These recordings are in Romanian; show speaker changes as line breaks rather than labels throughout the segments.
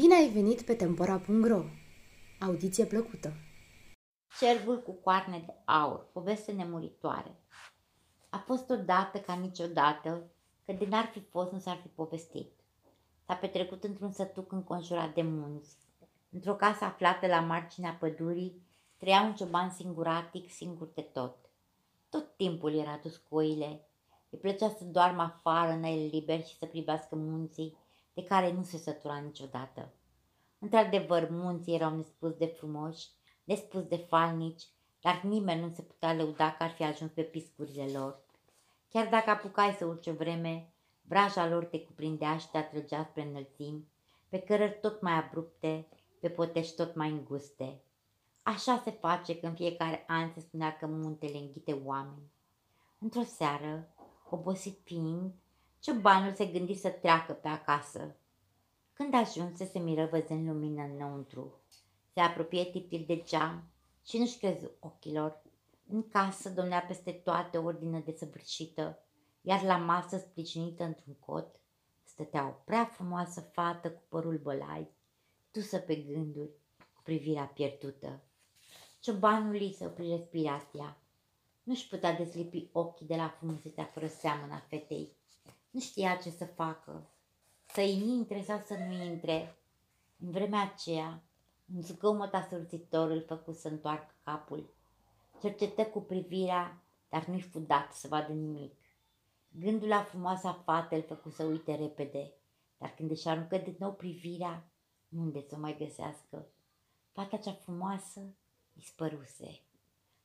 Bine ai venit pe Tempora.ro! Audiție plăcută!
Cerbul cu coarne de aur, poveste nemuritoare. A fost odată ca niciodată, că de n-ar fi fost, nu s-ar fi povestit. S-a petrecut într-un sătuc înconjurat de munți. Într-o casă aflată la marginea pădurii, trăia un cioban singuratic, singur de tot. Tot timpul era dus cu oile. Îi plăcea să doarmă afară, în aer liber și să privească munții, de care nu se sătura niciodată. Într-adevăr, munții erau nespus de frumoși, nespus de falnici, dar nimeni nu se putea lăuda că ar fi ajuns pe piscurile lor. Chiar dacă apucai să urci o vreme, vraja lor te cuprindea și te atrăgea spre înălțimi, pe cărări tot mai abrupte, pe potești tot mai înguste. Așa se face când fiecare an se spunea că muntele înghite oameni. Într-o seară, obosit fiind, Ciobanul se gândi să treacă pe acasă. Când ajunse, se miră văzând lumină înăuntru. Se apropie tipil de geam și nu-și crezu ochilor. În casă domnea peste toate ordine desăvârșită, iar la masă, sprijinită într-un cot, stătea o prea frumoasă fată cu părul bălai, dusă pe gânduri, cu privirea pierdută. Ciobanul îi se opri respirația. Nu-și putea deslipi ochii de la frumusețea fără seamănă a fetei. Nu știa ce să facă, să intre sau să nu intre. În vremea aceea, un zgomot asărțitor îl făcu să întoarcă capul. Cercetă cu privirea, dar nu-i fu dat să vadă nimic. Gândul la frumoasa fată îl făcu să uite repede, dar când își aruncă din nou privirea, unde să o mai găsească? Fata cea frumoasă dispăruse.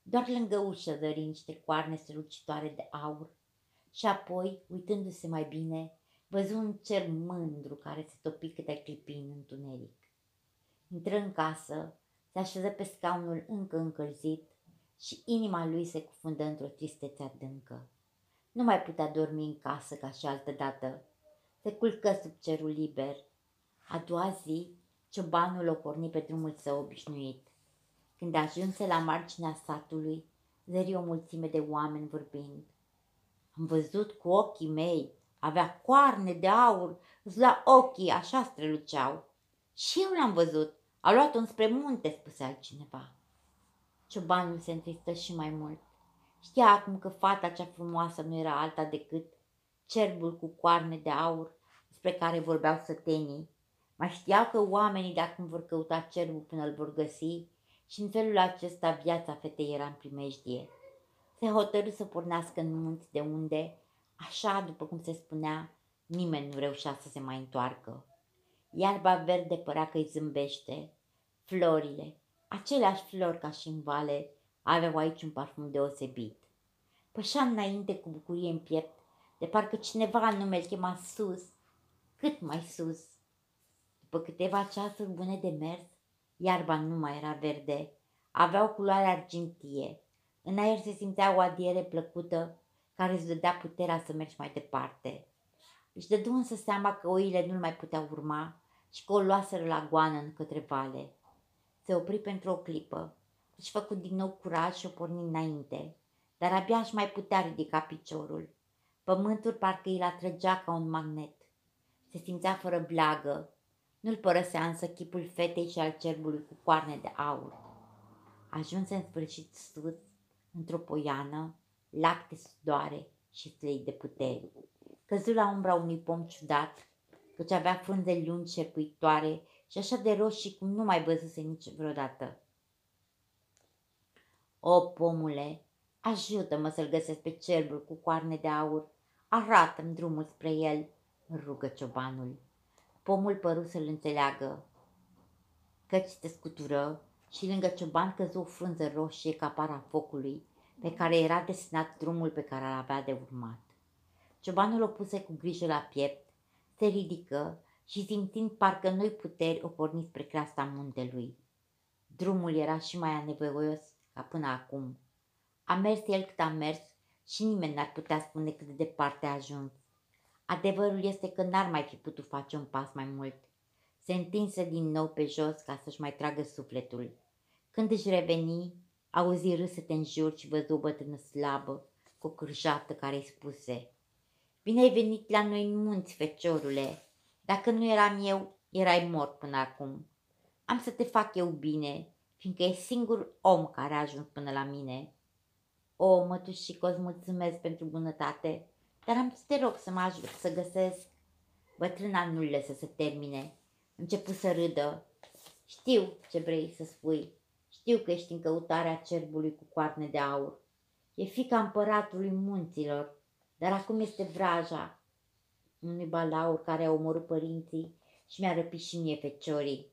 Doar lângă ușă dări niște coarne strălucitoare de aur și apoi, uitându-se mai bine, văzu un cer mândru care se topi câte clipi în întuneric. Intră în casă, se așeză pe scaunul încă încălzit și inima lui se cufundă într-o tristețe adâncă. Nu mai putea dormi în casă ca și altă dată. Se culcă sub cerul liber. A doua zi, ciobanul o porni pe drumul său obișnuit. Când ajunse la marginea satului, zări o mulțime de oameni vorbind. Am văzut cu ochii mei, avea coarne de aur, la ochii așa străluceau. Și eu l-am văzut, a luat-o înspre munte, spuse altcineva. Ciobanul se întristă și mai mult. Știa acum că fata cea frumoasă nu era alta decât cerbul cu coarne de aur despre care vorbeau sătenii. Mai știa că oamenii de acum vor căuta cerbul până îl vor găsi și în felul acesta viața fetei era în primejdie. Se hotărâ să pornească în munți de unde, așa după cum se spunea, nimeni nu reușea să se mai întoarcă. Iarba verde părea că îi zâmbește. Florile, aceleași flori ca și în vale, aveau aici un parfum deosebit. Pășea înainte cu bucurie în piept, de parcă cineva anume îl chema sus, cât mai sus. După câteva ceasuri bune de mers, iarba nu mai era verde, avea o culoare argintie. În aer se simțea o adiere plăcută care îți dădea puterea să mergi mai departe. Își dădu însă seama că oile nu-l mai puteau urma și că o luaseră la goană în către vale. Se opri pentru o clipă, își făcut din nou curaj și o porni înainte, dar abia își mai putea ridica piciorul. Pământul parcă îl atrăgea ca un magnet. Se simțea fără blagă. Nu-l părăsea însă chipul fetei și al cerbului cu coarne de aur. Ajunse în sfârșit sus, într-o poiană, lacte sudoare și slei de putere. Căzu la umbra unui pom ciudat, căci avea frunze lungi șerpuitoare și așa de roșii cum nu mai văzuse nici vreodată. O, pomule, ajută-mă să-l găsesc pe cerbul cu coarne de aur, arată-mi drumul spre el, rugă ciobanul. Pomul păru să-l înțeleagă, căci se scutură și lângă cioban căzu o frunză roșie ca para focului, pe care era destinat drumul pe care l avea de urmat. Ciobanul o puse cu grijă la piept, se ridică și simțind parcă noi puteri o porni spre creasta muntelui. Drumul era și mai anevoios ca până acum. A mers el cât a mers și nimeni n-ar putea spune cât de departe a ajuns. Adevărul este că n-ar mai fi putut face un pas mai mult. Se întinse din nou pe jos ca să-și mai tragă sufletul. Când își reveni, auzi râsete în jur și văzu o bătrână slabă, cu o cârjată care îi spuse Bine ai venit la noi în munți, feciorule. Dacă nu eram eu, erai mort până acum. Am să te fac eu bine, fiindcă e singur om care a ajuns până la mine. O, mătușico, îți mulțumesc pentru bunătate, dar am să te rog să mă ajut să găsesc. Bătrâna nu lăsă să termine. Începu să râdă. Știu ce vrei să spui. Știu că ești în căutarea cerbului cu coarne de aur. E fica împăratului munților, dar acum este vraja unui balaur care a omorât părinții și mi-a răpit și mie feciorii.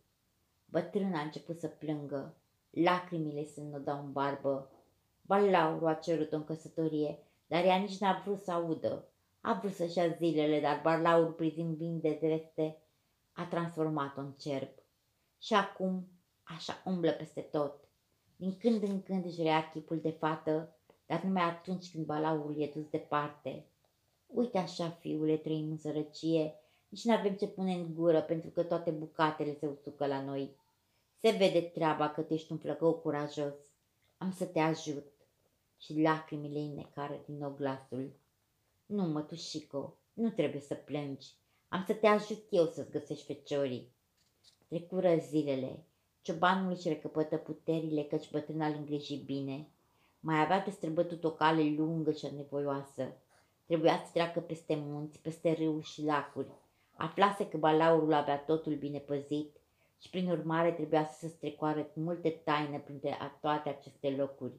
Bătrâna a început să plângă. Lacrimile se înodau în barbă. Balaurul a cerut-o în căsătorie, dar ea nici n-a vrut să audă. A vrut să-și ia zilele, dar balaurul prizind vin de drepte a transformat-o în cerb. Și acum așa umblă peste tot. Din când în când își rea chipul de fată, dar numai atunci când balaurul e dus departe. Uite așa, fiule, trăim în sărăcie, nici nu avem ce pune în gură pentru că toate bucatele se usucă la noi. Se vede treaba că tu ești un flăcău curajos. Am să te ajut. Și lacrimile îi necară din nou glasul. Nu, mătușico, nu trebuie să plângi. Am să te ajut eu să-ți găsești feciorii. Trecură zilele. Ciobanul își recăpătă puterile căci bătrâna îl îngriji bine. Mai avea de străbătut o cale lungă și nevoioasă. Trebuia să treacă peste munți, peste râuri și lacuri. Aflase că balaurul avea totul bine păzit și prin urmare trebuia să se strecoare cu multe taine printre toate aceste locuri.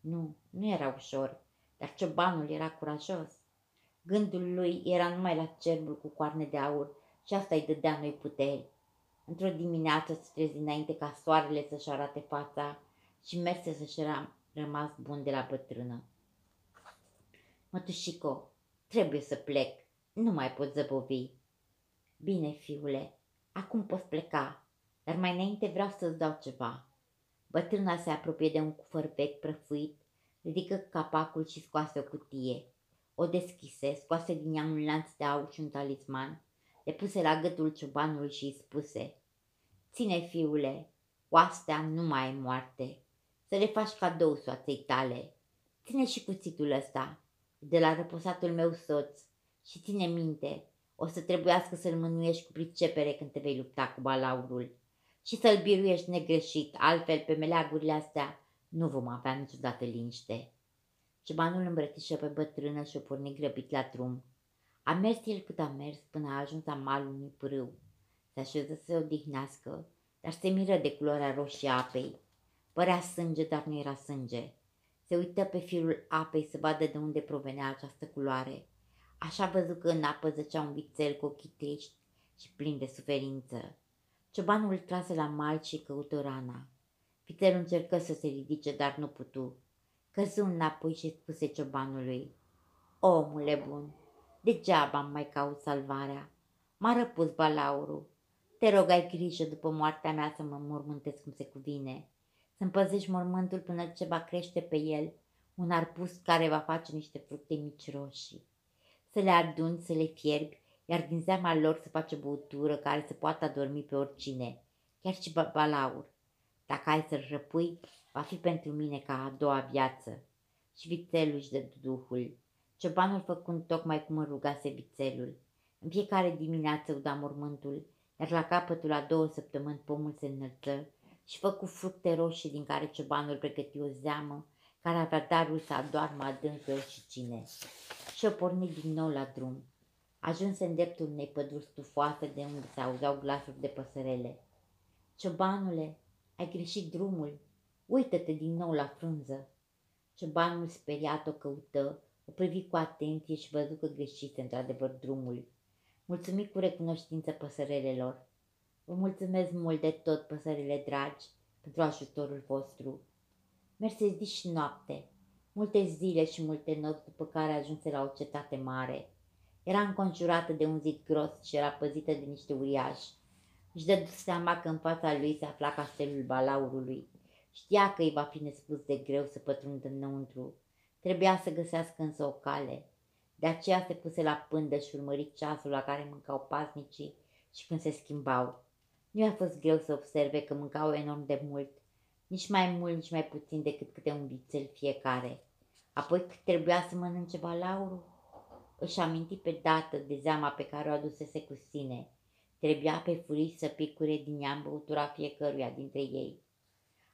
Nu, nu era ușor, dar ciobanul era curajos. Gândul lui era numai la cerbul cu coarne de aur și asta îi dădea noi puteri. Într-o dimineață se trezi înainte ca soarele să-și arate fața și merse să-și rămas bun de la bătrână. Mătușico, trebuie să plec, nu mai pot zăbovi. Bine, fiule, acum poți pleca, dar mai înainte vreau să-ți dau ceva. Bătrâna se apropie de un cufăr vechi prăfuit, ridică capacul și scoase o cutie. O deschise, scoase din ea un lanț de aur și un talisman, le puse la gâtul ciobanului și îi spuse Ține, fiule, oastea nu mai e moarte, să le faci cadou soaței tale. Ține și cuțitul ăsta, de la răposatul meu soț, și ține minte, o să trebuiască să-l mânuiești cu pricepere când te vei lupta cu balaurul și să-l biruiești negreșit, altfel pe meleagurile astea nu vom avea niciodată liniște. Cibanul îmbrățișă pe bătrână și o porni grăbit la drum. A mers el cât a mers până a ajuns la malul unui pârâu. Se așeză să se odihnească, dar se miră de culoarea roșie a apei. Părea sânge, dar nu era sânge. Se uită pe firul apei să vadă de unde provenea această culoare. Așa văzut că în apă zăcea un vițel cu ochii triști și plin de suferință. Ciobanul îl trase la mal și căută rana. Vițelul încercă să se ridice, dar nu putu. Căzu înapoi și spuse ciobanului, Omule bun, degeaba am mai caut salvarea. M-a răpus balaurul. Te rog, ai grijă după moartea mea să mă mormântesc cum se cuvine. Să împăzești mormântul până ce va crește pe el un arbus care va face niște fructe mici roșii. Să le aduni, să le fierbi, iar din zeama lor să face băutură care să poată adormi pe oricine, chiar și balaur. Dacă ai să-l răpui, va fi pentru mine ca a doua viață. Și vițelul își dă duhul. Ciobanul făcând tocmai cum îl rugase vițelul. În fiecare dimineață uda mormântul, iar la capătul a două săptămâni pomul se înălță și făcu fructe roșii din care ciobanul pregăti o zeamă care avea darul să adoarmă adânc și cine. Și o porni din nou la drum. Ajunse în dreptul unei păduri stufoase de unde se auzeau glasuri de păsărele. Ciobanule, ai greșit drumul, uită-te din nou la frunză. Ciobanul speriat o căută, o privi cu atenție și văzu că greșise într-adevăr drumul. Mulțumit cu recunoștință păsărelelor. Vă mulțumesc mult de tot, păsările dragi, pentru ajutorul vostru. Merseți zi și noapte, multe zile și multe nopți după care ajunse la o cetate mare. Era înconjurată de un zid gros și era păzită de niște uriași. Își dă seama că în fața lui se afla castelul balaurului. Știa că îi va fi nespus de greu să pătrundă înăuntru. Trebuia să găsească însă o cale. De aceea se puse la pândă și urmări ceasul la care mâncau pasnicii și când se schimbau. Nu i-a fost greu să observe că mâncau enorm de mult, nici mai mult, nici mai puțin decât câte un vițel fiecare. Apoi cât trebuia să mănânce balaurul, își aminti pe dată de zeama pe care o adusese cu sine. Trebuia pe furii să picure din ea băutura fiecăruia dintre ei.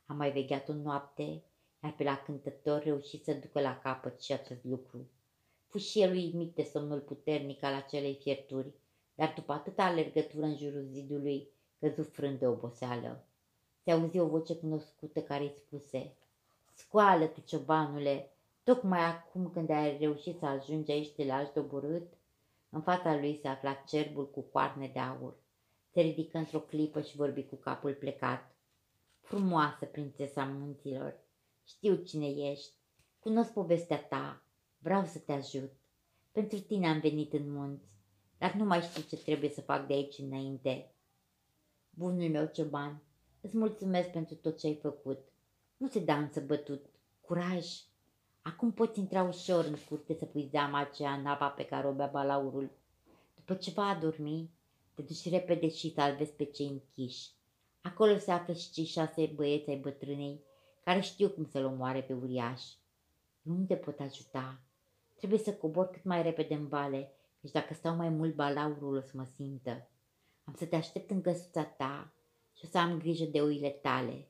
Am mai vegheat o noapte, iar pe la cântător reuși să ducă la capăt și acest lucru. Fu și el uimit de somnul puternic al acelei fierturi, dar după atâta alergătură în jurul zidului, căzu frânt de oboseală. Se auzi o voce cunoscută care îi spuse, Scoală-te, ciobanule, tocmai acum când ai reușit să ajungi aici te lași doborât? În fața lui se afla cerbul cu coarne de aur. Se ridică într-o clipă și vorbi cu capul plecat. Frumoasă prințesa munților, știu cine ești, cunosc povestea ta, vreau să te ajut. Pentru tine am venit în munți, dar nu mai știu ce trebuie să fac de aici înainte. Bunul meu cioban, îți mulțumesc pentru tot ce ai făcut. Nu se da însă bătut. Curaj! Acum poți intra ușor în curte să pui zeama aceea în apa pe care o bea balaurul. După ce va adormi, te duci repede și salvezi pe cei închiși. Acolo se află și cei șase băieți ai bătrânei care știu cum să-l omoare pe uriaș. Eu nu te pot ajuta. Trebuie să cobor cât mai repede în vale, căci dacă stau mai mult balaurul o să mă simtă. Am să te aștept în căsuța ta și o să am grijă de oile tale.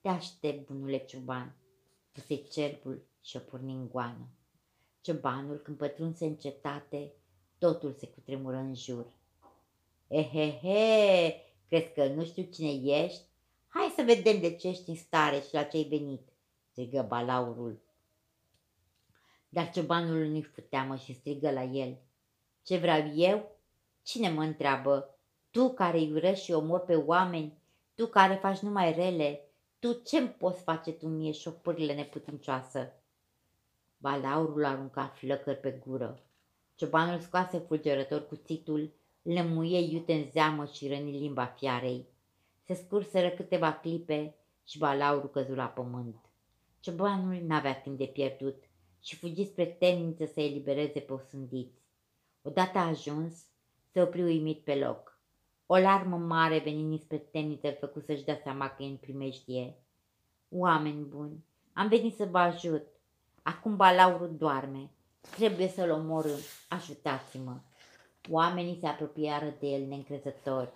Te aștept, bunule cioban, spuse cerbul și o porni în goană. Ciobanul, când pătrunse în cetate, totul se cutremură în jur. Ehehe, crezi că nu știu cine ești? Hai să vedem de ce ești în stare și la ce ai venit, strigă balaurul. Dar ciobanul nu-i futeamă și strigă la el. Ce vreau eu? Cine mă întreabă? Tu care iurești și omor pe oameni, tu care faci numai rele, tu ce-mi poți face tu mie șopârile neputincioasă? Balaurul arunca flăcări pe gură. Ciobanul scoase fulgerător cuțitul, lămuie iute în zeamă și răni limba fiarei. Se scurseră câteva clipe și balaurul căzu la pământ. Ciobanul n-avea timp de pierdut și fugi spre temniță să elibereze pe osândiți. Odată ajuns, se opri uimit pe loc. O larmă mare venind spre temniță îl făcu să-și dea seama că e în primejdie. Oameni buni, am venit să vă ajut. Acum balaurul doarme. Trebuie să-l omorâm. Ajutați-mă. Oamenii se apropiară de el neîncrezători.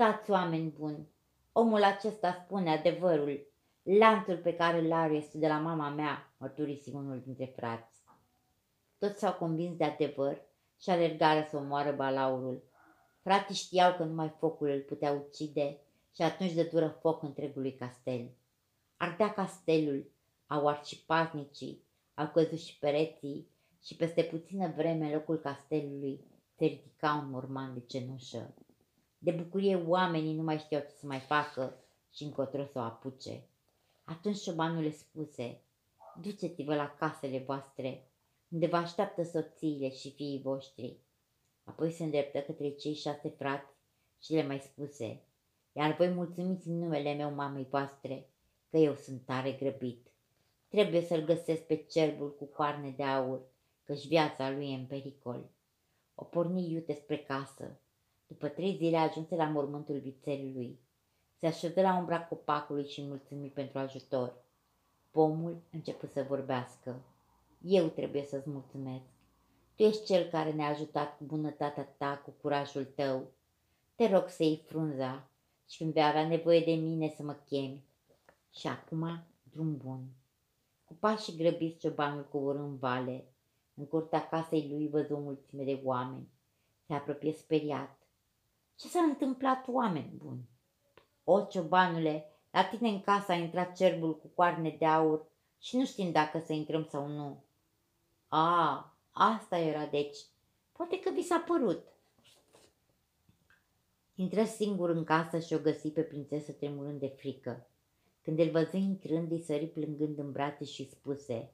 Stați, oameni buni. Omul acesta spune adevărul. Lanțul pe care îl are este de la mama mea, mărturisi unul dintre frați. Toți s-au convins de adevăr și alergară să omoară balaurul. Frații știau că numai focul îl putea ucide și atunci dătură foc întregului castel. Ardea castelul, au ars și paznicii, au căzut și pereții și peste puțină vreme în locul castelului se ridica un morman de cenușă. De bucurie oamenii nu mai știau ce să mai facă și încotro să o apuce. Atunci șobanul le spuse, duceți-vă la casele voastre, unde vă așteaptă soțiile și fiii voștri. Apoi se îndreptă către cei șase frați și le mai spuse, iar voi mulțumiți în numele meu mamei voastre, că eu sunt tare grăbit. Trebuie să-l găsesc pe cerbul cu coarne de aur, căci viața lui e în pericol. O porni iute spre casă. După trei zile ajunse la mormântul vițelului. Se așeză la umbra copacului și mulțumi pentru ajutor. Pomul început să vorbească. Eu trebuie să-ți mulțumesc. Tu ești cel care ne-a ajutat cu bunătatea ta, cu curajul tău. Te rog să iei frunza și când vei avea nevoie de mine să mă chemi. Și acum, drum bun. Cu pașii grăbiți, ciobanul coborâ în vale. În curtea casei lui văzu o mulțime de oameni. Se apropie speriat. Ce s-a întâmplat, oameni buni? O, ciobanule, la tine în casă a intrat cerbul cu coarne de aur și nu știm dacă să intrăm sau nu. A, asta era deci. Poate că vi s-a părut. Intră singur în casă și o găsi pe prințesă tremurând de frică. Când îl văzu intrând, îi sări plângând în brațe și spuse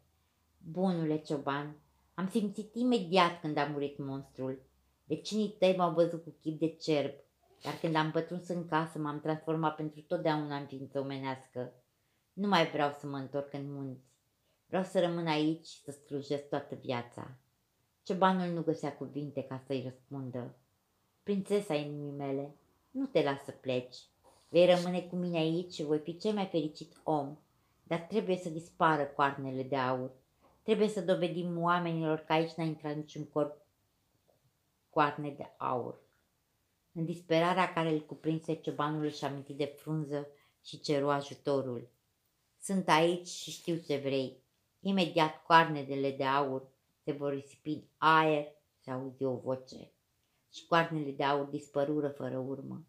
Bunule cioban, am simțit imediat când a murit monstrul. Vecinii tăi m-au văzut cu chip de cerb, dar când am pătruns în casă m-am transformat pentru totdeauna în ființă omenească. Nu mai vreau să mă întorc în munți. Vreau să rămân aici și să slujesc toată viața. Ciobanul nu găsea cuvinte ca să-i răspundă. Prințesa inimii mele, nu te las să pleci. Vei rămâne cu mine aici și voi fi cel mai fericit om, dar trebuie să dispară coarnele de aur. Trebuie să dovedim oamenilor că aici n-a intrat niciun corp coarne de aur. În disperarea care îl cuprinse, ciobanul își aminti de frunză și ceru ajutorul. Sunt aici și știu ce vrei. Imediat coarnele de aur se vor risipi în aer și auzi o voce. Și coarnele de aur dispărură fără urmă.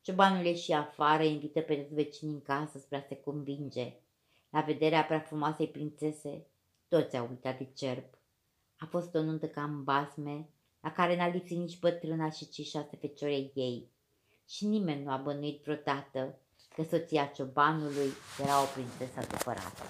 Ciobanul ieși afară, invită pe toți vecinii în casă spre a se convinge. La vederea prea frumoasei prințese, toți au uitat de cerb. A fost o nuntă ca în basme, la care n-a lipsit nici bătrâna și cei șase fecioarei ei. Și nimeni nu a bănuit vreodată că soția ciobanului era o prințesă adevărată.